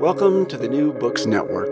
Welcome to the New Books Network.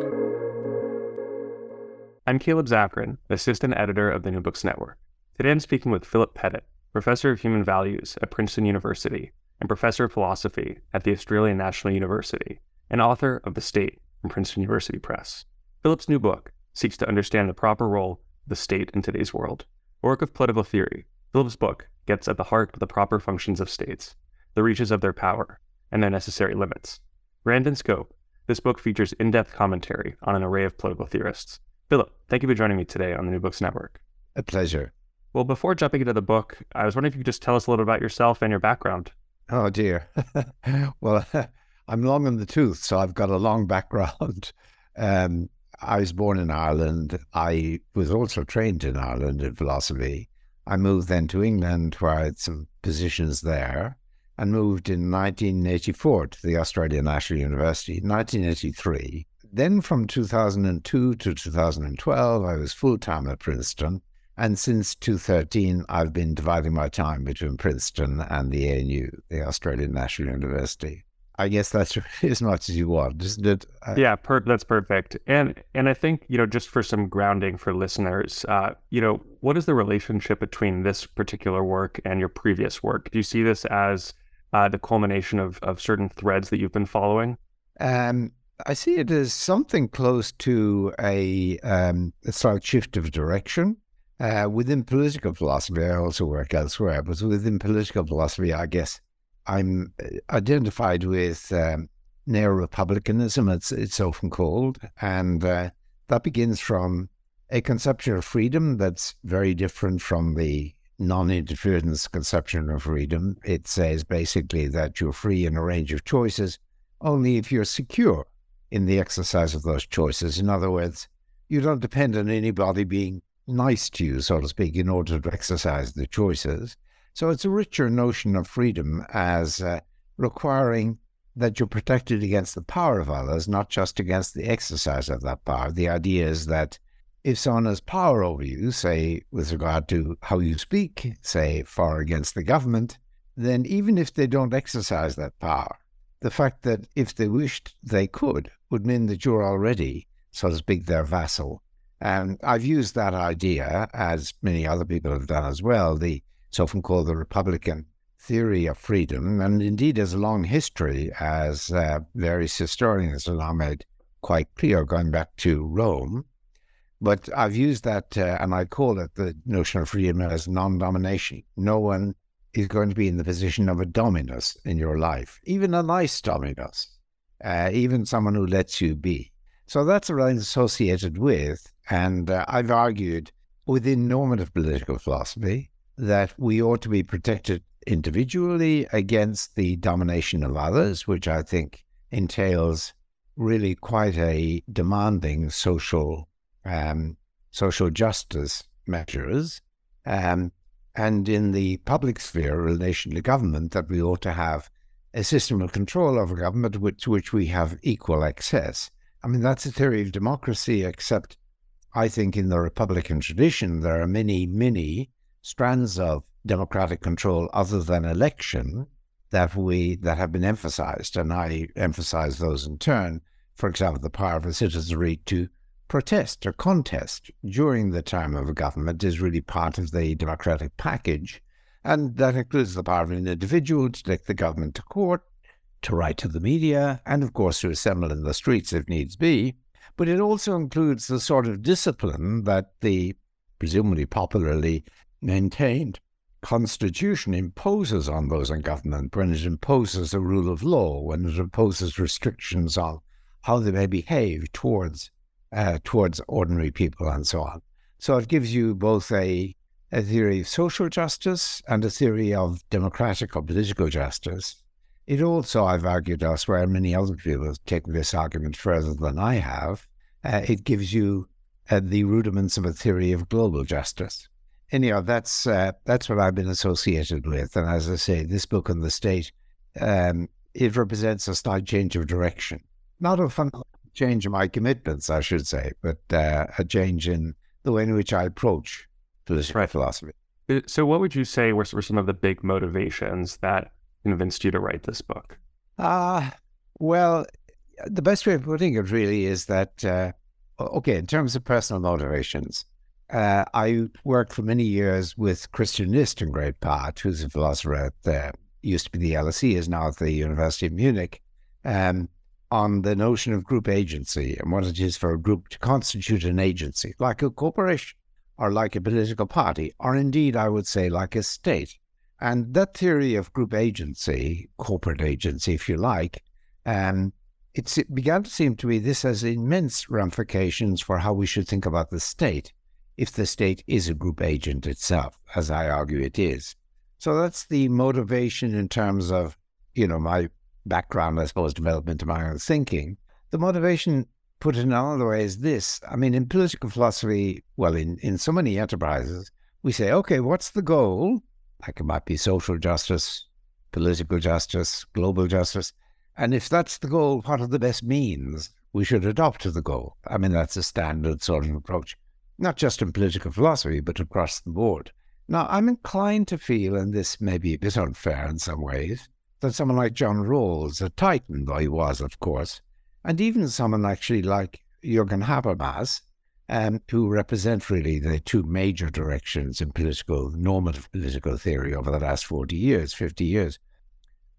I'm Caleb Zakarin, Assistant Editor of the New Books Network. Today I'm speaking with Philip Pettit, Professor of Human Values at Princeton University and Professor of Philosophy at the Australian National University and author of The State from Princeton University Press. Philip's new book seeks to understand the proper role of the state in today's world. A work of political theory, Philip's book gets at the heart of the proper functions of states, the reaches of their power, and their necessary limits. Rand in scope, this book features in depth commentary on an array of political theorists. Philip, thank you for joining me today on the New Books Network. A pleasure. Well, before jumping into the book, I was wondering if you could just tell us a little about yourself and your background. Oh, dear. well, I'm long in the tooth, so I've got a long background. Um, I was born in Ireland. I was also trained in Ireland in philosophy. I moved then to England, where I had some positions there and moved in 1984 to the Australian National University. In 1983, then from 2002 to 2012, I was full time at Princeton. And since 2013, I've been dividing my time between Princeton and the ANU, the Australian National University. I guess that's as much as you want, isn't it? yeah, per- that's perfect. And and I think you know just for some grounding for listeners, uh, you know, what is the relationship between this particular work and your previous work? Do you see this as uh, the culmination of, of certain threads that you've been following? Um, I see it as something close to a, um, a slight shift of direction. Uh, within political philosophy, I also work elsewhere, but within political philosophy, I guess I'm uh, identified with um, neo republicanism, it's, it's often called. And uh, that begins from a conception of freedom that's very different from the non interference conception of freedom. It says basically that you're free in a range of choices only if you're secure in the exercise of those choices. In other words, you don't depend on anybody being nice to you, so to speak, in order to exercise the choices. So it's a richer notion of freedom as uh, requiring that you're protected against the power of others, not just against the exercise of that power. The idea is that if someone has power over you, say with regard to how you speak, say for or against the government, then even if they don't exercise that power, the fact that if they wished they could would mean that you're already, so to speak, their vassal. And I've used that idea, as many other people have done as well, the it's often called the Republican theory of freedom, and indeed has a long history, as uh, various historians have now made quite clear, going back to Rome. But I've used that, uh, and I call it the notion of freedom as non domination. No one is going to be in the position of a dominus in your life, even a nice dominus, uh, even someone who lets you be. So that's what I'm associated with. And uh, I've argued within normative political philosophy that we ought to be protected individually against the domination of others, which I think entails really quite a demanding social um, social justice measures, um, and in the public sphere, relation to government, that we ought to have a system of control over government which, to which we have equal access. I mean, that's a theory of democracy, except I think in the Republican tradition, there are many, many strands of democratic control other than election that we that have been emphasized, and I emphasize those in turn. For example, the power of a citizenry to protest or contest during the term of a government is really part of the democratic package. And that includes the power of an individual to take the government to court, to write to the media, and of course to assemble in the streets if needs be. But it also includes the sort of discipline that the presumably popularly maintained constitution imposes on those in government when it imposes a rule of law, when it imposes restrictions on how they may behave towards uh, towards ordinary people and so on. So it gives you both a a theory of social justice and a theory of democratic or political justice. It also, I've argued elsewhere, and many other people have taken this argument further than I have. Uh, it gives you uh, the rudiments of a theory of global justice. Anyhow, that's uh, that's what I've been associated with, and as I say, this book on the state um, it represents a slight change of direction, not a fundamental change in my commitments, I should say, but uh, a change in the way in which I approach political right. philosophy. Uh, so, what would you say were, were some of the big motivations that convinced you to write this book? Ah, uh, well, the best way of putting it really is that uh, okay, in terms of personal motivations, uh, I worked for many years with Christian List in great part, who's a philosopher at the, used to be the LSE, is now at the University of Munich, um, on the notion of group agency and what it is for a group to constitute an agency, like a corporation or like a political party, or indeed, I would say, like a state. And that theory of group agency, corporate agency, if you like, um, it began to seem to me this has immense ramifications for how we should think about the state if the state is a group agent itself, as I argue it is. So that's the motivation in terms of, you know, my background, I suppose, development of my own thinking. The motivation, put in another way, is this. I mean, in political philosophy, well, in, in so many enterprises, we say, okay, what's the goal? Like it might be social justice, political justice, global justice. And if that's the goal, what are the best means we should adopt to the goal? I mean, that's a standard sort of approach not just in political philosophy, but across the board. Now, I'm inclined to feel, and this may be a bit unfair in some ways, that someone like John Rawls, a titan though he was, of course, and even someone actually like Jürgen Habermas, um, who represent really the two major directions in political, normative political theory over the last 40 years, 50 years,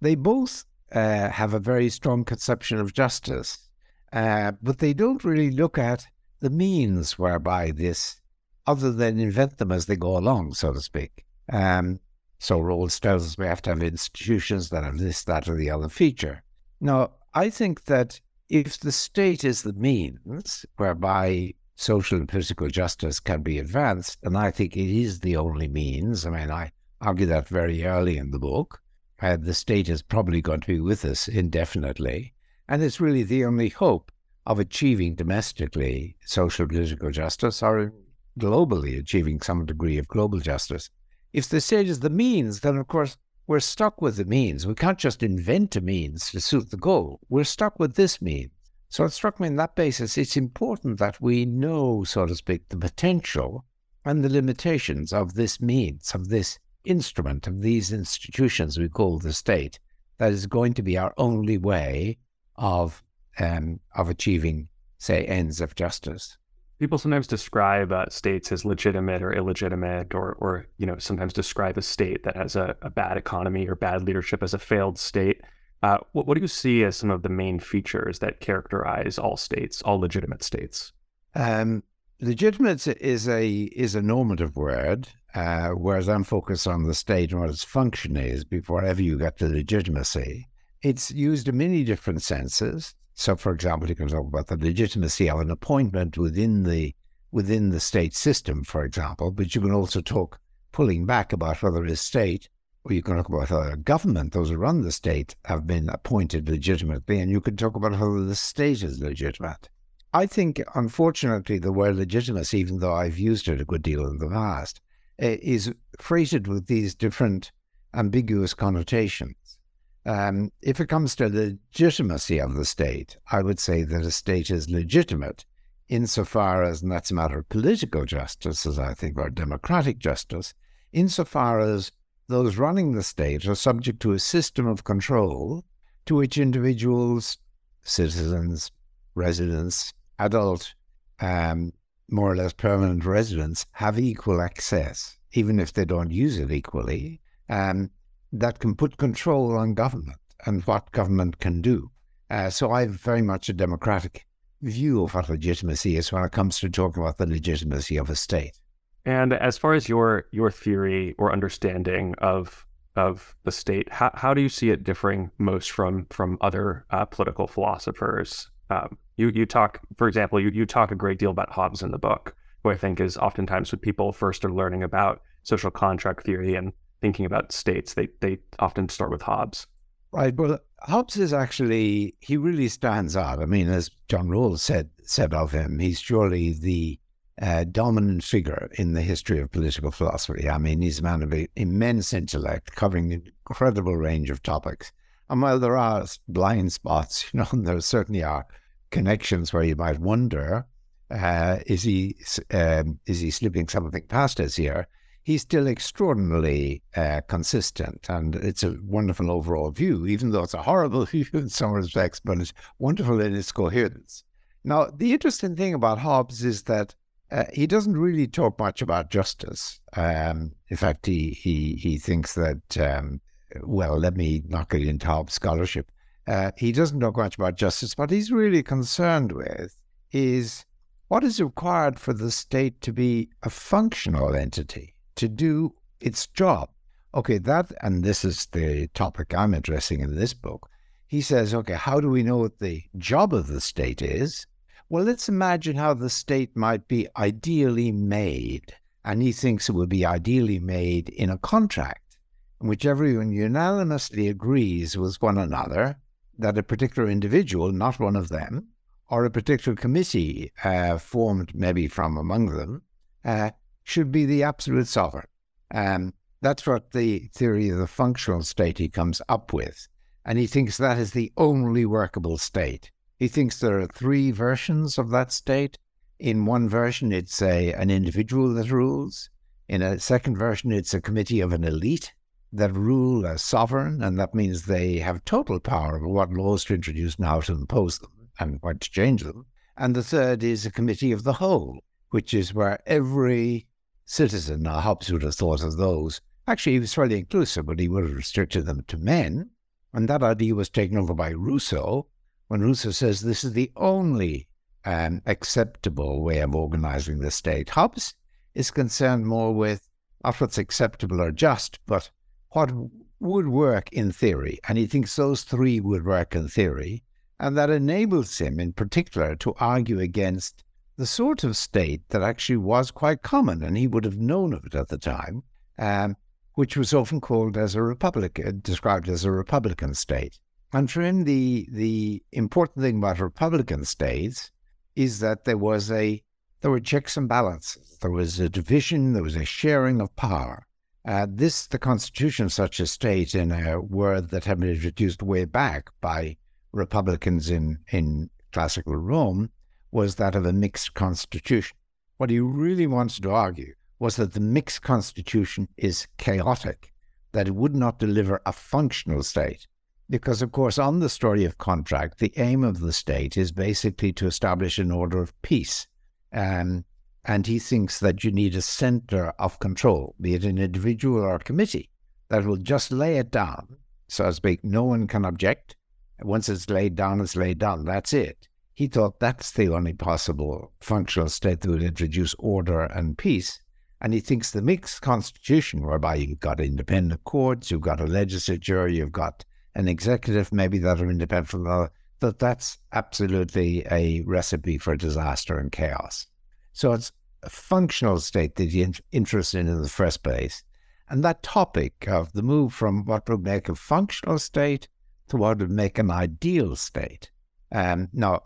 they both uh, have a very strong conception of justice, uh, but they don't really look at the means whereby this, other than invent them as they go along, so to speak. Um, so Rawls tells us we have to have institutions that have this, that, or the other feature. Now, I think that if the state is the means whereby social and political justice can be advanced, and I think it is the only means, I mean, I argue that very early in the book, uh, the state is probably going to be with us indefinitely, and it's really the only hope of achieving domestically social and political justice or globally achieving some degree of global justice. If the state is the means, then of course we're stuck with the means. We can't just invent a means to suit the goal. We're stuck with this means. So it struck me on that basis it's important that we know, so to speak, the potential and the limitations of this means, of this instrument, of these institutions we call the state, that is going to be our only way of um, of achieving, say, ends of justice. People sometimes describe uh, states as legitimate or illegitimate, or, or you know, sometimes describe a state that has a, a bad economy or bad leadership as a failed state. Uh, what, what, do you see as some of the main features that characterize all states, all legitimate states? Um, legitimate is a is a normative word, uh, whereas I'm focused on the state and what its function is before ever you get to legitimacy. It's used in many different senses. So, for example, you can talk about the legitimacy of an appointment within the within the state system, for example, but you can also talk pulling back about whether a state, or you can talk about whether a government, those who run the state, have been appointed legitimately, and you can talk about whether the state is legitimate. I think, unfortunately, the word legitimacy, even though I've used it a good deal in the past, eh, is freighted with these different ambiguous connotations. Um, if it comes to legitimacy of the state, I would say that a state is legitimate insofar as, and that's a matter of political justice, as I think, or democratic justice, insofar as those running the state are subject to a system of control to which individuals, citizens, residents, adult, um, more or less permanent residents have equal access, even if they don't use it equally. Um, that can put control on government. and what government can do. Uh, so I have very much a democratic view of what legitimacy is when it comes to talking about the legitimacy of a state. And as far as your your theory or understanding of of the state, how, how do you see it differing most from from other uh, political philosophers? Um, you you talk, for example, you you talk a great deal about Hobbes in the book, who I think is oftentimes when people first are learning about social contract theory and thinking about states, they they often start with Hobbes. Right. Well, Hobbes is actually he really stands out. I mean, as John Rawls said said of him, he's surely the uh, dominant figure in the history of political philosophy. I mean, he's a man of immense intellect, covering an incredible range of topics. And while there are blind spots, you know, there certainly are connections where you might wonder, uh, is he um, is he slipping something past us here? He's still extraordinarily uh, consistent, and it's a wonderful overall view, even though it's a horrible view in some respects, but it's wonderful in its coherence. Now, the interesting thing about Hobbes is that uh, he doesn't really talk much about justice. Um, in fact, he he he thinks that um, well, let me not get into Hobbes scholarship. Uh, he doesn't talk much about justice. What he's really concerned with is what is required for the state to be a functional entity, to do its job. Okay, that, and this is the topic I'm addressing in this book. He says, okay, how do we know what the job of the state is? Well, let's imagine how the state might be ideally made. And he thinks it would be ideally made in a contract in which everyone unanimously agrees with one another that a particular individual, not one of them, or a particular committee uh, formed maybe from among them, uh, should be the absolute sovereign. Um, that's what the theory of the functional state he comes up with. And he thinks that is the only workable state. He thinks there are three versions of that state. In one version, it's a, an individual that rules. In a second version, it's a committee of an elite that rule as sovereign, and that means they have total power over what laws to introduce and how to impose them and what to change them. And the third is a committee of the whole, which is where every citizen, now Hobbes would have thought of those. Actually, he was fairly inclusive, but he would have restricted them to men. And that idea was taken over by Rousseau, when Rousseau says this is the only um, acceptable way of organizing the state. Hobbes is concerned more with not what's acceptable or just, but what would work in theory. And he thinks those three would work in theory. And that enables him, in particular, to argue against the sort of state that actually was quite common, and he would have known of it at the time, um, which was often called as a republic, uh, described as a republican state. And for him, the the important thing about Republican states is that there was a there were checks and balances. There was a division. There was a sharing of power. Uh, this, the constitution of such a state, in a word that had been introduced way back by Republicans in in classical Rome, was that of a mixed constitution. What he really wanted to argue was that the mixed constitution is chaotic, that it would not deliver a functional state. Because, of course, on the story of contract, the aim of the state is basically to establish an order of peace. Um, and he thinks that you need a center of control, be it an individual or a committee, that will just lay it down, so to speak. No one can object. Once it's laid down, it's laid down. That's it. He thought that's the only possible functional state that would introduce order and peace. And he thinks the mixed constitution, whereby you've got independent courts, you've got a legislature, you've got an executive maybe that are independent from the that that's absolutely a recipe for disaster and chaos. So it's a functional state that you're interested in in the first place. And that topic of the move from what would make a functional state to what would make an ideal state. Um, now,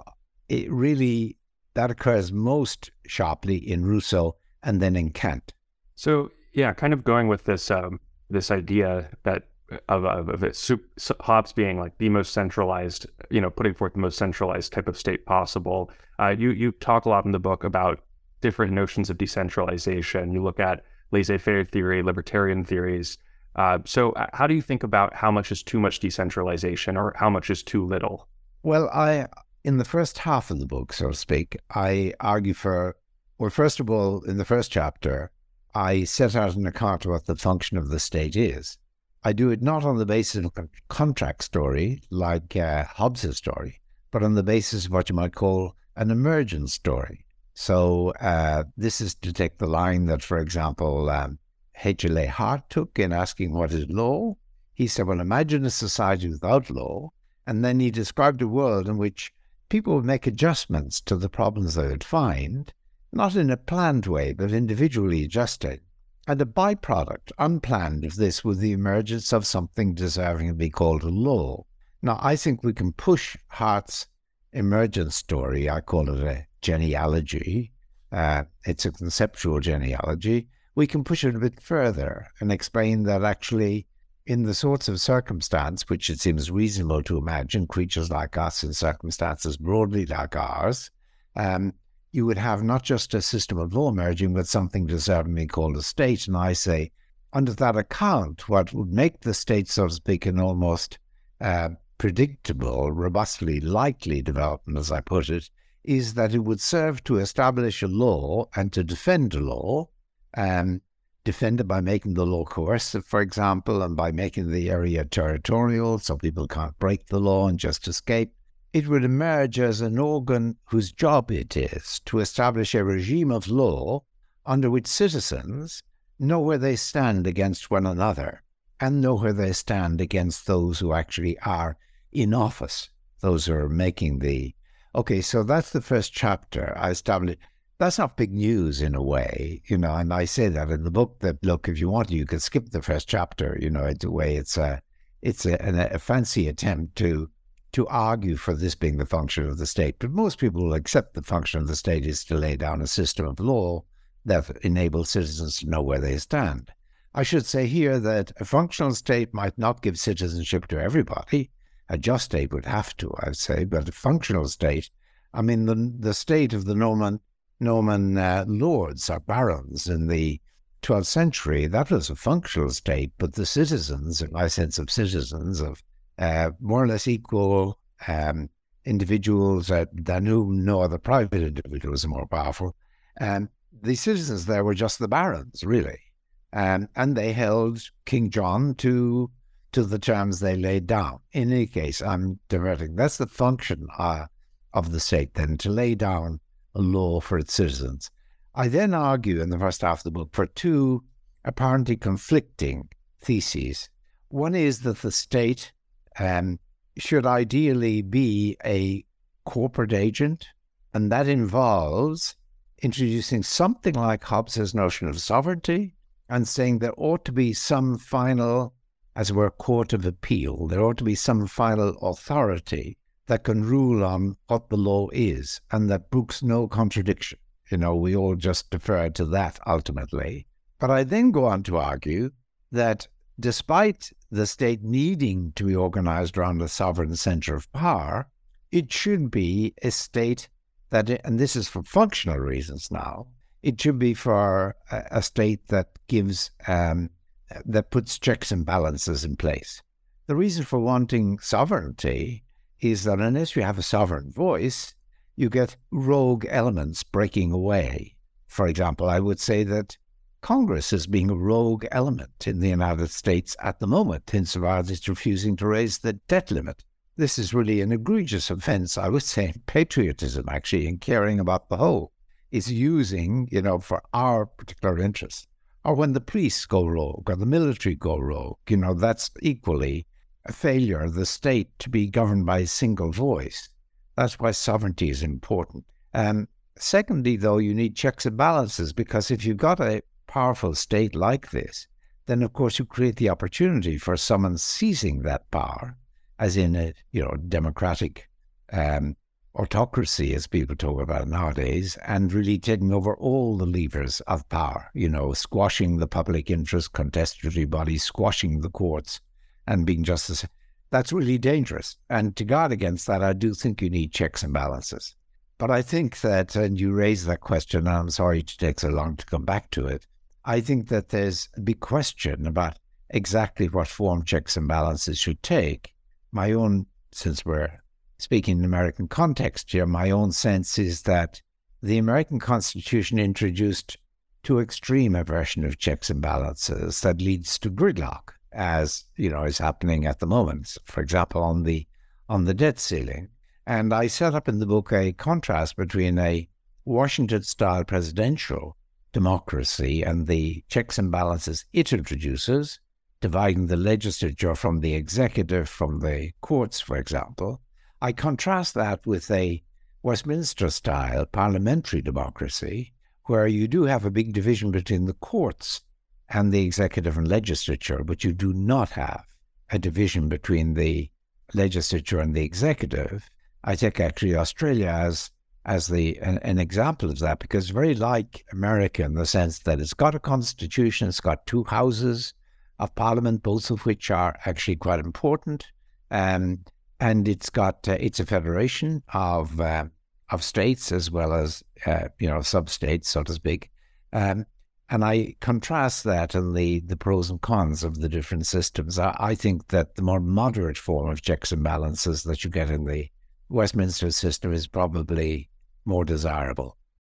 it really, that occurs most sharply in Rousseau and then in Kant. So, yeah, kind of going with this um, this idea that of, of, of it, Hobbes being like the most centralized, you know, putting forth the most centralized type of state possible. Uh, you you talk a lot in the book about different notions of decentralization. You look at laissez-faire theory, libertarian theories. Uh, so, uh, how do you think about how much is too much decentralization, or how much is too little? Well, I in the first half of the book, so to speak, I argue for well, first of all, in the first chapter, I set out an account of what the function of the state is. I do it not on the basis of a contract story like uh, Hobbes's story, but on the basis of what you might call an emergent story. So uh, this is to take the line that, for example, um, H.L.A. Hart took in asking what is law. He said, well, imagine a society without law. And then he described a world in which people would make adjustments to the problems they would find, not in a planned way, but individually adjusted. And a byproduct, unplanned, of this was the emergence of something deserving to be called a law. Now, I think we can push Hart's emergence story, I call it a genealogy, uh, it's a conceptual genealogy, we can push it a bit further and explain that actually, in the sorts of circumstance which it seems reasonable to imagine, creatures like us in circumstances broadly like ours, um, you would have not just a system of law emerging, but something deservingly called a state. And I say, under that account, what would make the state, so to speak, an almost uh, predictable, robustly likely development, as I put it, is that it would serve to establish a law and to defend a law, um, defend it by making the law coercive, for example, and by making the area territorial so people can't break the law and just escape. It would emerge as an organ whose job it is to establish a regime of law under which citizens know where they stand against one another and know where they stand against those who actually are in office, those who are making the Okay, so that's the first chapter. I established that's not big news in a way, you know, and I say that in the book that look, if you want you can skip the first chapter, you know, it's a way it's a it's a, a, fancy attempt to to argue for this being the function of the state. But most people will accept the function of the state is to lay down a system of law that enables citizens to know where they stand. I should say here that a functional state might not give citizenship to everybody. A just state would have to, I'd say, but a functional state, I mean, the, the state of the Norman, Norman uh, lords or barons in the 12th century, that was a functional state, but the citizens, in my sense of citizens, of uh, more or less equal um, individuals uh, than whom no other private individuals are more powerful, um, the citizens there were just the barons, really. Um, and they held King John to to the terms they laid down. In any case, I'm diverting. That's the function uh, of the state, then, to lay down law for its citizens. I then argue in the first half of the book for two apparently conflicting theses. One is that the state um, should ideally be a corporate agent, and that involves introducing something like Hobbes's notion of sovereignty and saying there ought to be some final as it were, court of appeal. There ought to be some final authority that can rule on what the law is and that brooks no contradiction. You know, we all just defer to that ultimately. But I then go on to argue that despite the state needing to be organized around a sovereign center of power, it should be a state that, and this is for functional reasons now, it should be for a, state that gives um, that puts checks and balances in place. The reason for wanting sovereignty is that unless you have a sovereign voice, you get rogue elements breaking away. For example, I would say that Congress is being a rogue element in the United States at the moment, insofar as it's refusing to raise the debt limit. This is really an egregious offense, I would say, patriotism, actually, in caring about the whole. It's using, you know, for our particular interests or when the police go rogue or the military go rogue. You know, that's equally a failure of the state to be governed by a single voice. That's why sovereignty is important. Um, secondly, though, you need checks and balances because if you've got a powerful state like this, then of course you create the opportunity for someone seizing that power, as in a you know democratic um, autocracy, as people talk about nowadays, and really taking over all the levers of power, you know, squashing the public interest, contestatory bodies, squashing the courts, and being just as that's really dangerous. And to guard against that, I do think you need checks and balances. But I think that, and you raise that question, and I'm sorry it takes so long to come back to it. I think that there's a big question about exactly what form checks and balances should take. My own, since we're speaking in American context here, my own sense is that the American Constitution introduced too extreme a version of checks and balances that leads to gridlock. As you know is happening at the moment. For example, on the on the debt ceiling, and I set up in the book a contrast between a Washington-style presidential democracy and the checks and balances it introduces, dividing the legislature from the executive, from the courts, for example. I contrast that with a Westminster style parliamentary democracy, where you do have a big division between the courts and the executive and legislature, but you do not have a division between the legislature and the executive. I take actually Australia as as the an, an, example of that because very like America in the sense that it's got a constitution, it's got two houses of parliament, both of which are actually quite important, um, and it's got uh, it's a federation of uh, of states as well as uh, you know sub states, so to speak. Um, and I contrast that and the, the pros and cons of the different systems. I, I think that the more moderate form of checks and balances that you get in the Westminster system is probably more desirable.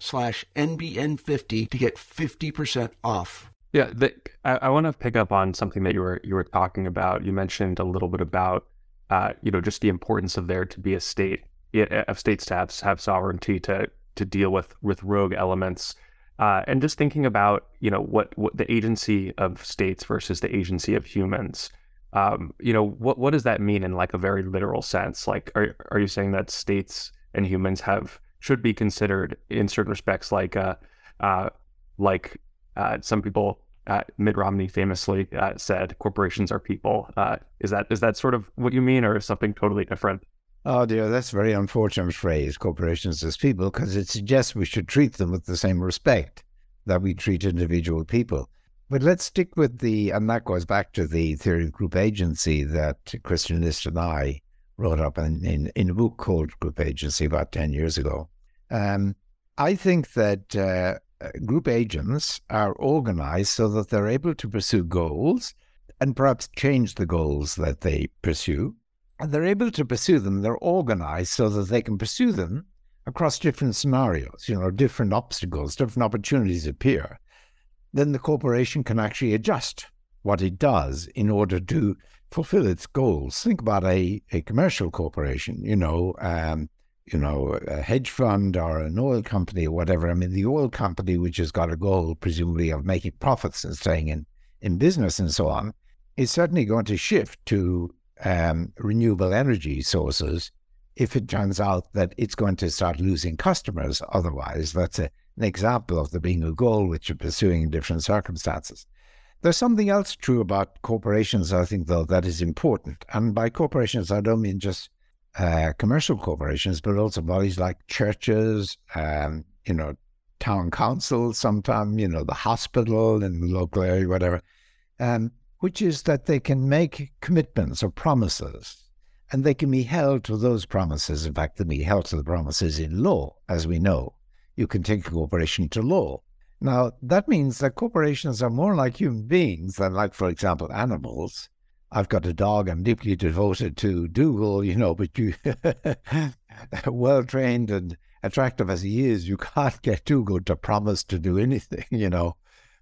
slash NBN50 to get 50% off. Yeah, the, I, I want to pick up on something that you were you were talking about. You mentioned a little bit about, uh, you know, just the importance of there to be a state of states to have, have sovereignty to to deal with with rogue elements, uh, and just thinking about you know what what the agency of states versus the agency of humans. Um, you know, what what does that mean in like a very literal sense? Like, are are you saying that states and humans have should be considered in certain respects, like uh, uh, like uh, some people. Uh, Mitt Romney famously uh, said, "Corporations are people." Uh, is that is that sort of what you mean, or something totally different? Oh dear, that's a very unfortunate phrase. Corporations as people, because it suggests we should treat them with the same respect that we treat individual people. But let's stick with the, and that goes back to the theory of group agency that Christian List and I wrote up in, in, in a book called Group Agency about 10 years ago. Um, I think that uh, group agents are organized so that they're able to pursue goals and perhaps change the goals that they pursue. And they're able to pursue them, they're organized so that they can pursue them across different scenarios, you know, different obstacles, different opportunities appear. Then the corporation can actually adjust what it does in order to fulfill its goals. Think about a, a commercial corporation, you know, um, you know, a hedge fund or an oil company or whatever. I mean, the oil company, which has got a goal, presumably, of making profits and staying in, in business and so on, is certainly going to shift to um, renewable energy sources if it turns out that it's going to start losing customers otherwise. That's a, an example of there being a goal which you're pursuing in different circumstances. There's something else true about corporations, I think, though, that is important. And by corporations, I don't mean just uh, commercial corporations, but also bodies like churches, um, you know, town councils, sometimes, you know, the hospital in the local area, whatever, um, which is that they can make commitments or promises and they can be held to those promises. In fact, they can be held to the promises in law, as we know. You can take a corporation to law. Now, that means that corporations are more like human beings than, like, for example, animals. I've got a dog I'm deeply devoted to, Dougal, you know, but you, well trained and attractive as he is, you can't get Dougal to promise to do anything, you know.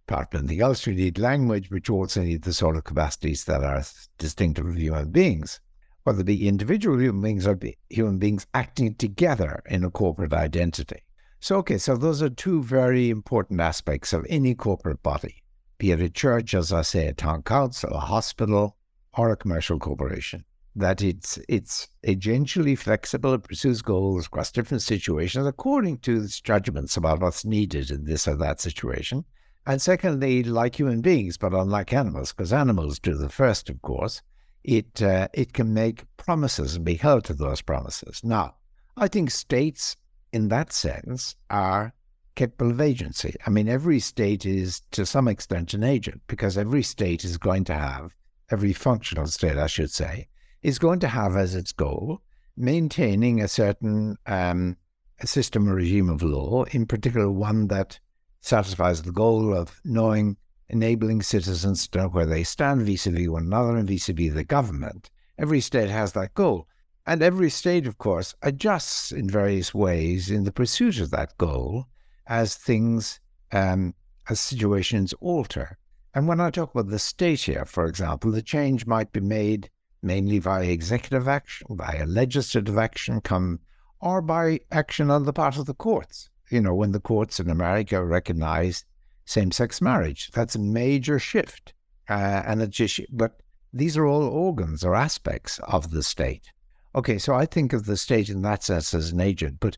Apart from anything else, you need language, but you also need the sort of capacities that are distinctive of human beings. Whether they be individual human beings or be human beings acting together in a corporate identity. So, okay, so those are two very important aspects of any corporate body, be it a church, as I say, a town council, a hospital, or a commercial corporation. that it's it's agentially flexible, it pursues goals across different situations according to its judgments about what's needed in this or that situation. And secondly, like human beings, but unlike animals, because animals do the first, of course, it uh, it can make promises and be held to those promises. Now, I think states, in that sense, are capable of agency. I mean, every state is to some extent an agent because every state is going to have every functional state, I should say, is going to have as its goal maintaining a certain um, system or regime of law, in particular one that satisfies the goal of knowing, enabling citizens to know where they stand vis-a-vis one another and vis-a-vis the government. Every state has that goal. And every state, of course, adjusts in various ways in the pursuit of that goal as things, um, as situations alter. And when I talk about the state here, for example, the change might be made mainly via executive action, via legislative action, come or by action on the part of the courts. You know, when the courts in America recognize same-sex marriage, that's a major shift, uh, and it just. But these are all organs or aspects of the state. Okay, so I think of the state in that sense as an agent, but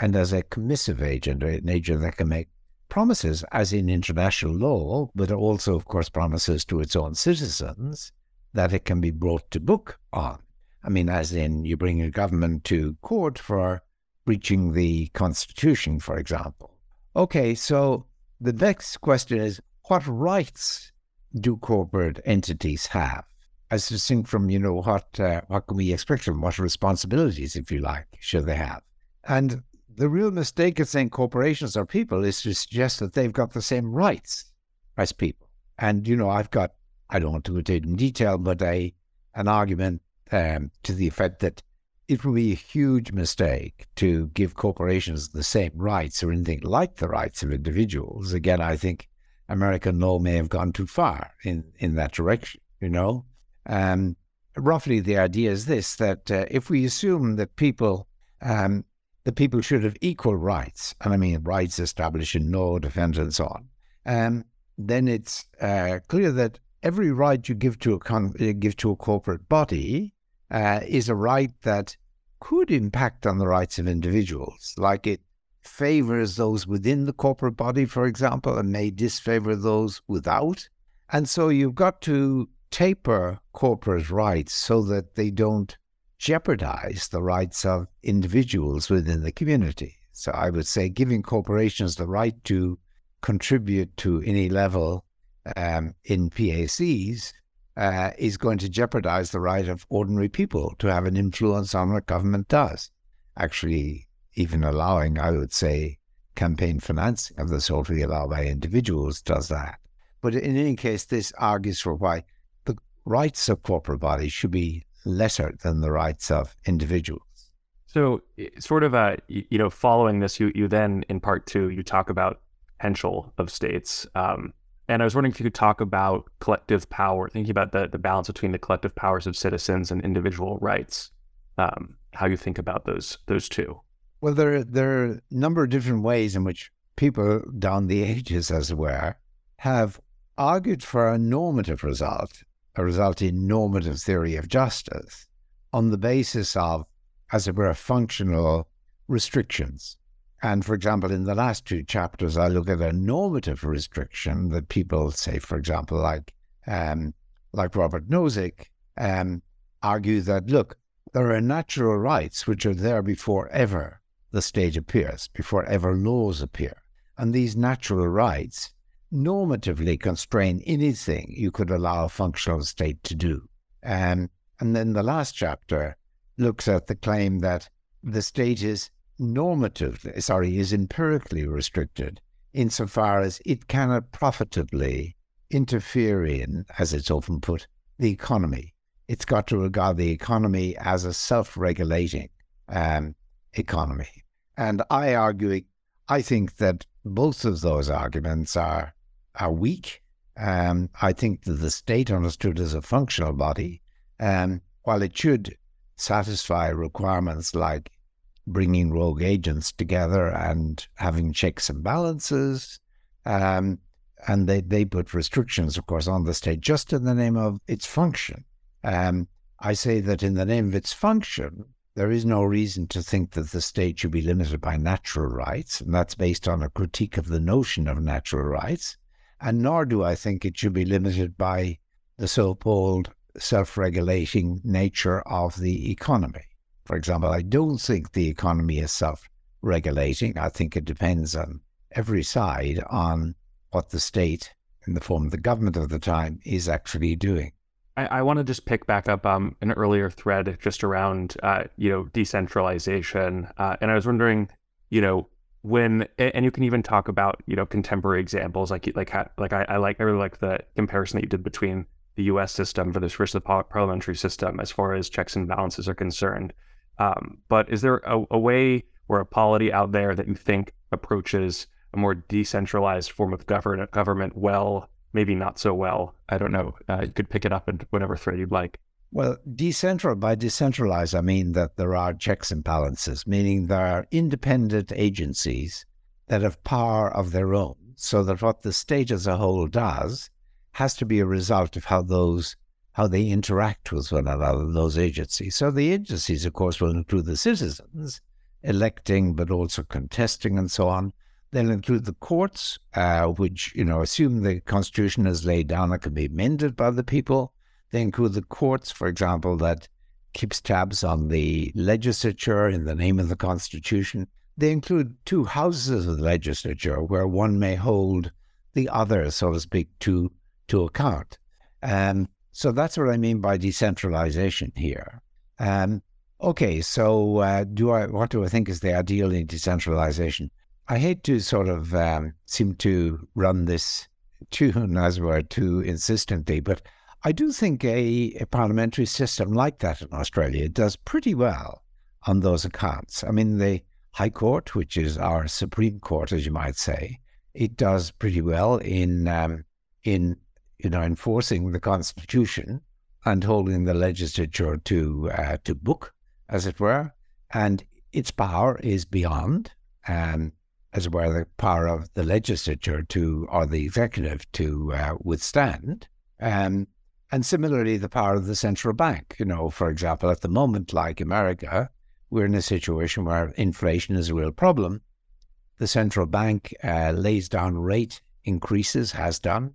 and as a commissive agent, an agent that can make promises, as in international law, but also, of course, promises to its own citizens that it can be brought to book on. I mean, as in you bring a government to court for breaching the Constitution, for example. Okay, so the next question is what rights do corporate entities have? As distinct from, you know, what uh, what can we expect from? What responsibilities, if you like, should they have? And the real mistake of saying corporations are people is to suggest that they've got the same rights as people. And, you know, I've got, I don't want to go into in detail, but a, an argument um, to the effect that it would be a huge mistake to give corporations the same rights or anything like the rights of individuals. Again, I think American law may have gone too far in, in that direction, you know. Um, roughly, the idea is this that uh, if we assume that people um, that people should have equal rights, and I mean rights established in law, defense, and so on, um, then it's uh, clear that every right you give to a con- uh, give to a corporate body uh, is a right that could impact on the rights of individuals, like it favors those within the corporate body, for example, and may disfavor those without. And so you've got to taper corporate rights so that they don't jeopardize the rights of individuals within the community. So I would say giving corporations the right to contribute to any level um, in PACs uh, is going to jeopardize the right of ordinary people to have an influence on what government does. Actually, even allowing, I would say, campaign financing of the sort we allow by individuals does that. But in any case, this argues for why the rights of corporate bodies should be lesser than the rights of individuals. So, sort of, uh, you know, following this, you you then in part two you talk about potential of states, um, and I was wondering if you could talk about collective power, thinking about the the balance between the collective powers of citizens and individual rights. Um, how you think about those those two? Well, there there are a number of different ways in which people down the ages, as it were, have argued for a normative result a result in normative theory of justice on the basis of, as it were, functional restrictions. And for example, in the last two chapters, I look at a normative restriction that people say, for example, like um, like Robert Nozick, um, argue that look, there are natural rights which are there before ever the state appears, before ever laws appear, and these natural rights normatively constrain anything you could allow a functional state to do. And then the last chapter looks at the claim that the state is normatively, sorry, is empirically restricted insofar as it cannot profitably interfere in, as it's often put, the economy. It's got to regard the economy as a self regulating um, economy. And I argue, I think that both of those arguments are are weak. Um, I think that the state, understood as a functional body, um, while it should satisfy requirements like bringing rogue agents together and having checks and balances, um, and they, they put restrictions, of course, on the state just in the name of its function. Um, I say that in the name of its function, there is no reason to think that the state should be limited by natural rights, and that's based on a critique of the notion of natural rights. And nor do I think it should be limited by the so called self regulating nature of the economy. For example, I don't think the economy is self regulating. I think it depends on every side on what the state, in the form of the government of the time, is actually doing. I, I want to just pick back up um, an earlier thread just around, uh, you know, decentralization. Uh, and I was wondering, you know, when and you can even talk about you know contemporary examples like like like I, I like I really like the comparison that you did between the U.S. system versus the parliamentary system as far as checks and balances are concerned. Um, but is there a, a, way or a polity out there that you think approaches a more decentralized form of govern- government well maybe not so well. I don't know. Uh, you could pick it up in whatever thread you'd like. Well, decentral by decentralized, I mean that there are checks and balances, meaning there are independent agencies that have power of their own, so that what the state as a whole does has to be a result of how those how they interact with one another, those agencies. So the agencies, of course, will include the citizens electing, but also contesting and so on. They'll include the courts, uh, which, you know, assume the Constitution is laid down and can be amended by the people. They include the courts, for example, that keeps tabs on the legislature in the name of the Constitution. They include two houses of the legislature where one may hold the other, so to speak, to, to account. Um, so that's what I mean by decentralization here. Um, okay, so uh, do I? What do I think is the ideal in decentralization? I hate to sort of um, seem to run this tune, as it were, too insistently, but I do think a, a, parliamentary system like that in Australia does pretty well on those accounts. I mean, the High Court, which is our Supreme Court, as you might say, it does pretty well in um, in you know enforcing the Constitution and holding the legislature to uh, to book, as it were, and its power is beyond. Um, as it were, the power of the legislature to or the executive to uh, withstand. Um, and similarly, the power of the central bank. You know, for example, at the moment, like America, we're in a situation where inflation is a real problem. The central bank uh, lays down rate increases, has done.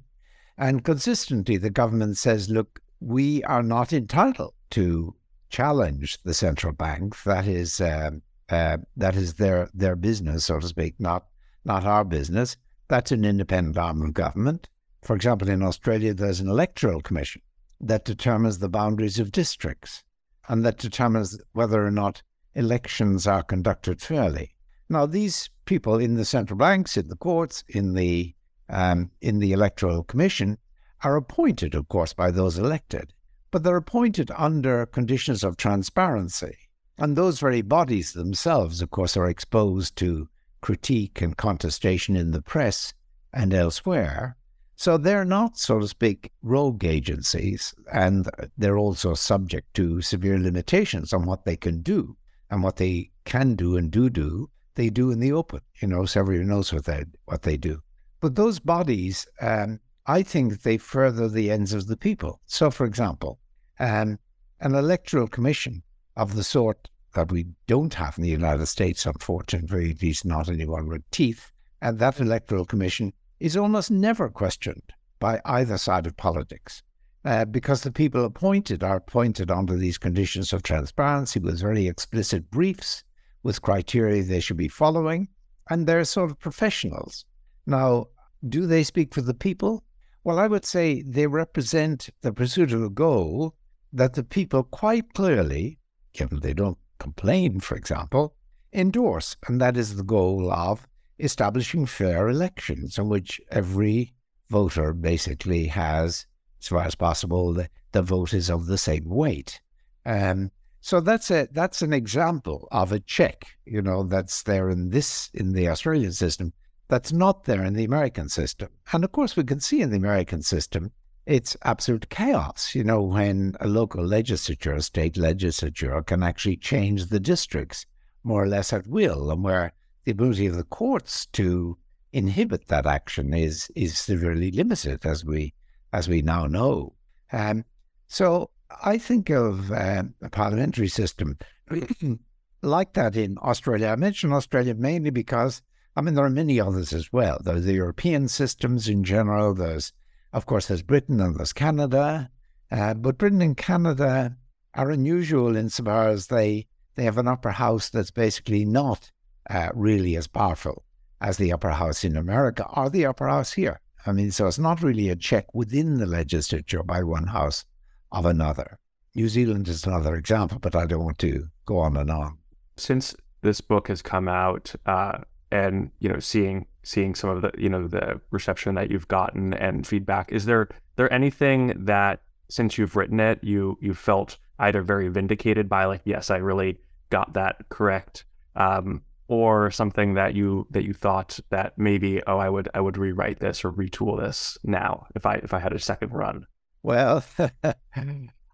And consistently, the government says, look, we are not entitled to challenge the central bank. That is, um, uh, that is their their business, so to speak, not not our business. That's an independent arm of government. For example, in Australia, there's an electoral commission that determines the boundaries of districts and that determines whether or not elections are conducted fairly. Now, these people in the central banks, in the courts, in the um, in the electoral commission, are appointed, of course, by those elected, but they're appointed under conditions of transparency. And those very bodies themselves, of course, are exposed to critique and contestation in the press and elsewhere. So they're not, so to speak, rogue agencies, and they're also subject to severe limitations on what they can do and what they can do and do do. They do in the open, you know, so everyone knows what they what they do. But those bodies, um, I think, they further the ends of the people. So, for example, um, an electoral commission of the sort that we don't have in the United States, unfortunately, at least not anyone with teeth. And that electoral commission is almost never questioned by either side of politics. Uh, because the people appointed are appointed under these conditions of transparency with very explicit briefs, with criteria they should be following, and they're sort of professionals. Now, do they speak for the people? Well, I would say they represent the pursuit of a goal that the people quite clearly given they don't complain, for example, endorse. And that is the goal of establishing fair elections in which every voter basically has, as far as possible, the, the vote is of the same weight. Um, so that's a that's an example of a check, you know, that's there in this in the Australian system that's not there in the American system. And of course, we can see in the American system it's absolute chaos, you know, when a local legislature, a state legislature can actually change the districts more or less at will, and where the ability of the courts to inhibit that action is is severely limited, as we as we now know. Um, so I think of uh, a parliamentary system like that in Australia. I mention Australia mainly because, I mean, there are many others as well. There's the European systems in general. There's, of course, there's Britain and there's Canada. Uh, but Britain and Canada are unusual insofar as they, they have an upper house that's basically not uh, really as powerful as the upper house in America or the upper house here. I mean, so it's not really a check within the legislature by one house of another. New Zealand is another example, but I don't want to go on and on. Since this book has come out, uh, and you know, seeing seeing some of the you know the reception that you've gotten and feedback, is there there anything that since you've written it, you you felt either very vindicated by like, yes, I really got that correct, um, or something that you that you thought that maybe oh I would I would rewrite this or retool this now if I if I had a second run. Well,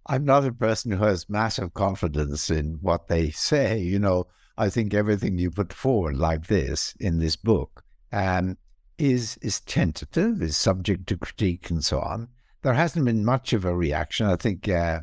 I'm not a person who has massive confidence in what they say. You know, I think everything you put forward like this in this book um, is is tentative, is subject to critique and so on. There hasn't been much of a reaction. I think. Uh,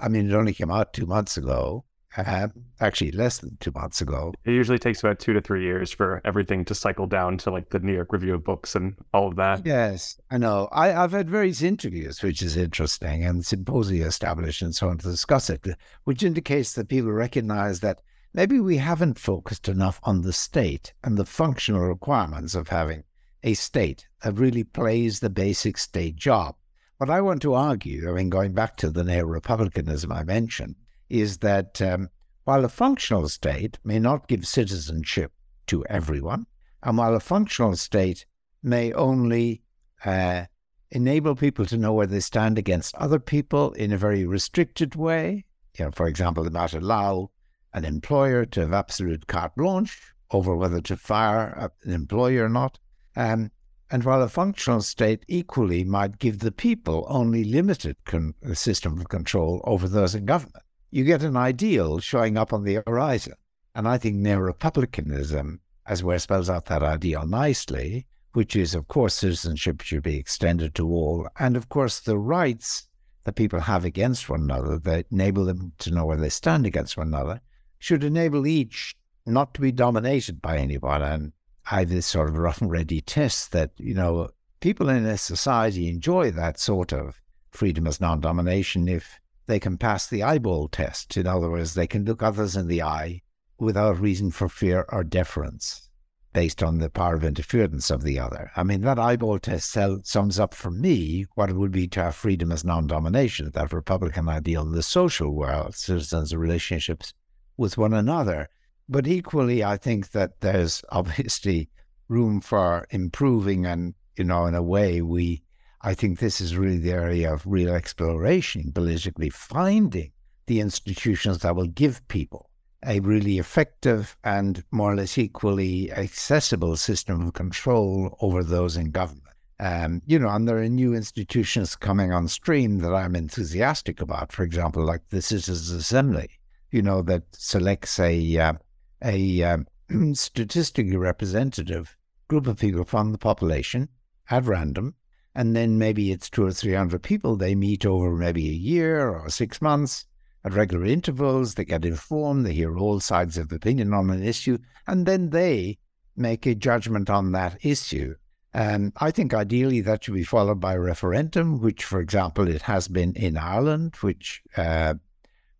I mean, it only came out two months ago, uh, actually less than two months ago. It usually takes about two to three years for everything to cycle down to like the New York Review of Books and all of that. Yes, I know. I, have had various interviews, which is interesting, and symposia established and so on to discuss it, which indicates that people recognize that maybe we haven't focused enough on the state and the functional requirements of having a state that really plays the basic state job. What I want to argue, I mean, going back to the neo republicanism I mentioned, is that um, while a functional state may not give citizenship to everyone, and while a functional state may only uh, enable people to know where they stand against other people in a very restricted way, you know, for example, it might allow an employer to have absolute carte blanche over whether to fire an employee or not. Um, and while a functional state equally might give the people only limited con- system of control over those in government you get an ideal showing up on the horizon. And I think neo republicanism, as well, spells out that ideal nicely, which is, of course, citizenship should be extended to all. And of course, the rights that people have against one another that enable them to know where they stand against one another should enable each not to be dominated by anyone. And I have this sort of rough and ready test that, you know, people in a society enjoy that sort of freedom as non domination if they can pass the eyeball test. In other words, they can look others in the eye without reason for fear or deference based on the power of interference of the other. I mean, that eyeball test sums up for me what it would be to have freedom as non domination, that Republican ideal in the social world, citizens' relationships with one another. But equally, I think that there's obviously room for improving, and, you know, in a way, we I think this is really the area of real exploration politically, finding the institutions that will give people a really effective and more or less equally accessible system of control over those in government. Um, you know, and there are new institutions coming on stream that I'm enthusiastic about. For example, like the Citizens Assembly, you know, that selects a uh, a um, statistically representative group of people from the population at random and then maybe it's two or three hundred people. They meet over maybe a year or six months at regular intervals. They get informed, they hear all sides of opinion on an issue, and then they make a judgment on that issue. And I think ideally that should be followed by a referendum, which, for example, it has been in Ireland, which uh,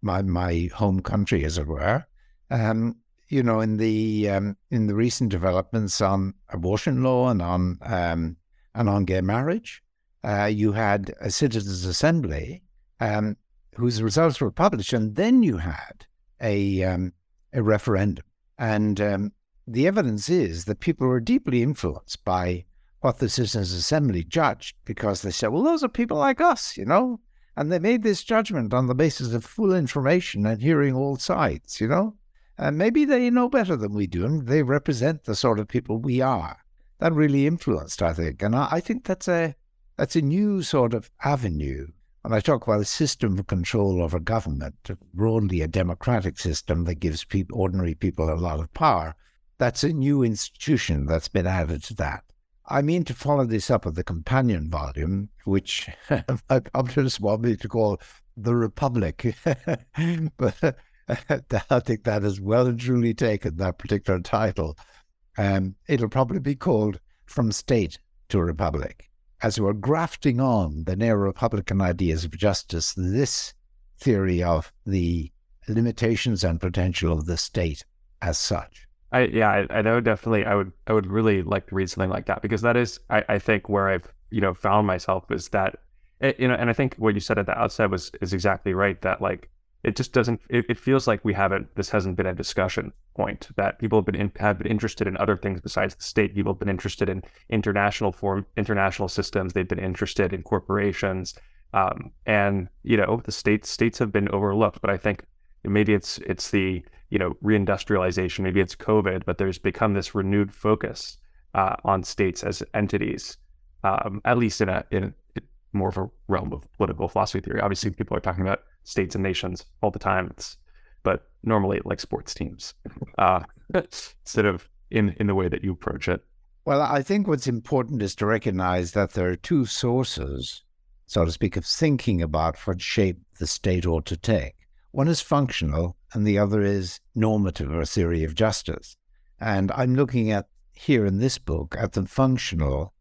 my my home country, as it were. Um, you know, in the um, in the recent developments on abortion law and on um, and on gay marriage. Uh, you had a citizens' assembly um, whose results were published, and then you had a um, a referendum. And um, the evidence is that people were deeply influenced by what the citizens' assembly judged because they said, "Well, those are people like us, you know." And they made this judgment on the basis of full information and hearing all sides, you know. And maybe they know better than we do, and they represent the sort of people we are that really influenced, I think. And I, I think that's a that's a new sort of avenue. When I talk about a system of control over government, broadly a democratic system that gives people, ordinary people a lot of power, that's a new institution that's been added to that. I mean to follow this up with the companion volume, which publishers want me to call the Republic. but I think that is well and truly taken, that particular title. Um, it'll probably be called From State to Republic. As we're grafting on the neo Republican ideas of justice, this theory of the limitations and potential of the state as such. I yeah, I, I know definitely I would I would really like to read something like that because that is I, I think where I've you know found myself is that eh, you know and I think what you said at the outset was is exactly right that like it just doesn't it, it feels like we haven't this hasn't been a discussion point that people have been in, have been interested in other things besides the state. People have been interested in international form international systems. They've been interested in corporations. Um, and you know the states states have been overlooked but I think maybe it's it's the you know reindustrialization, maybe it's COVID, but there's become this renewed focus uh, on states as entities, um, at least in a in more of a realm of political philosophy theory. Obviously, people are talking about states and nations all the time, it's, but normally like sports teams uh, instead of in in the way that you approach it. Well, I think what's important is to recognize that there are two sources, so to speak, of thinking about what shape the state ought to take. One is functional, and the other is normative or theory of justice. And I'm looking at here in this book at the functional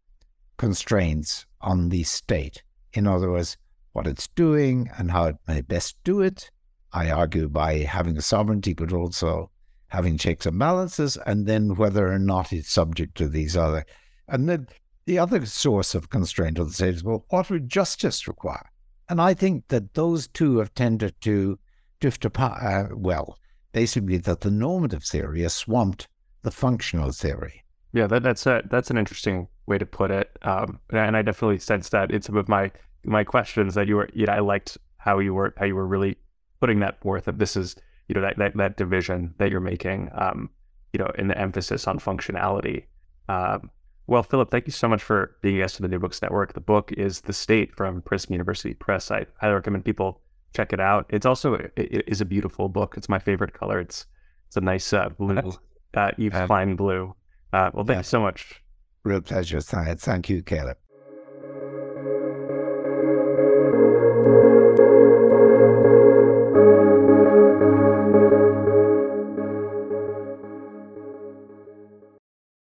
constraints on the state. In other words, what it's doing and how it may best do it. I argue by having a sovereignty, but also having checks and balances, and then whether or not it's subject to these other. And then the other source of constraint of the state is well, what would justice require? And I think that those two have tended to drift apart. Uh, well, basically, that the normative theory has swamped the functional theory. Yeah, that, that's a, that's an interesting way to put it, um, and I definitely sense that in some of my my questions that you were. You know, I liked how you were how you were really putting that forth. That this is you know that that, that division that you're making. Um, you know, in the emphasis on functionality. Um, well, Philip, thank you so much for being a guest of the New Books Network. The book is The State from Princeton University Press. I highly recommend people check it out. It's also it is a beautiful book. It's my favorite color. It's it's a nice uh, blue, uh, um, Klein blue. Uh, well, thank you so much. Real pleasure. Science. Thank you, Caleb.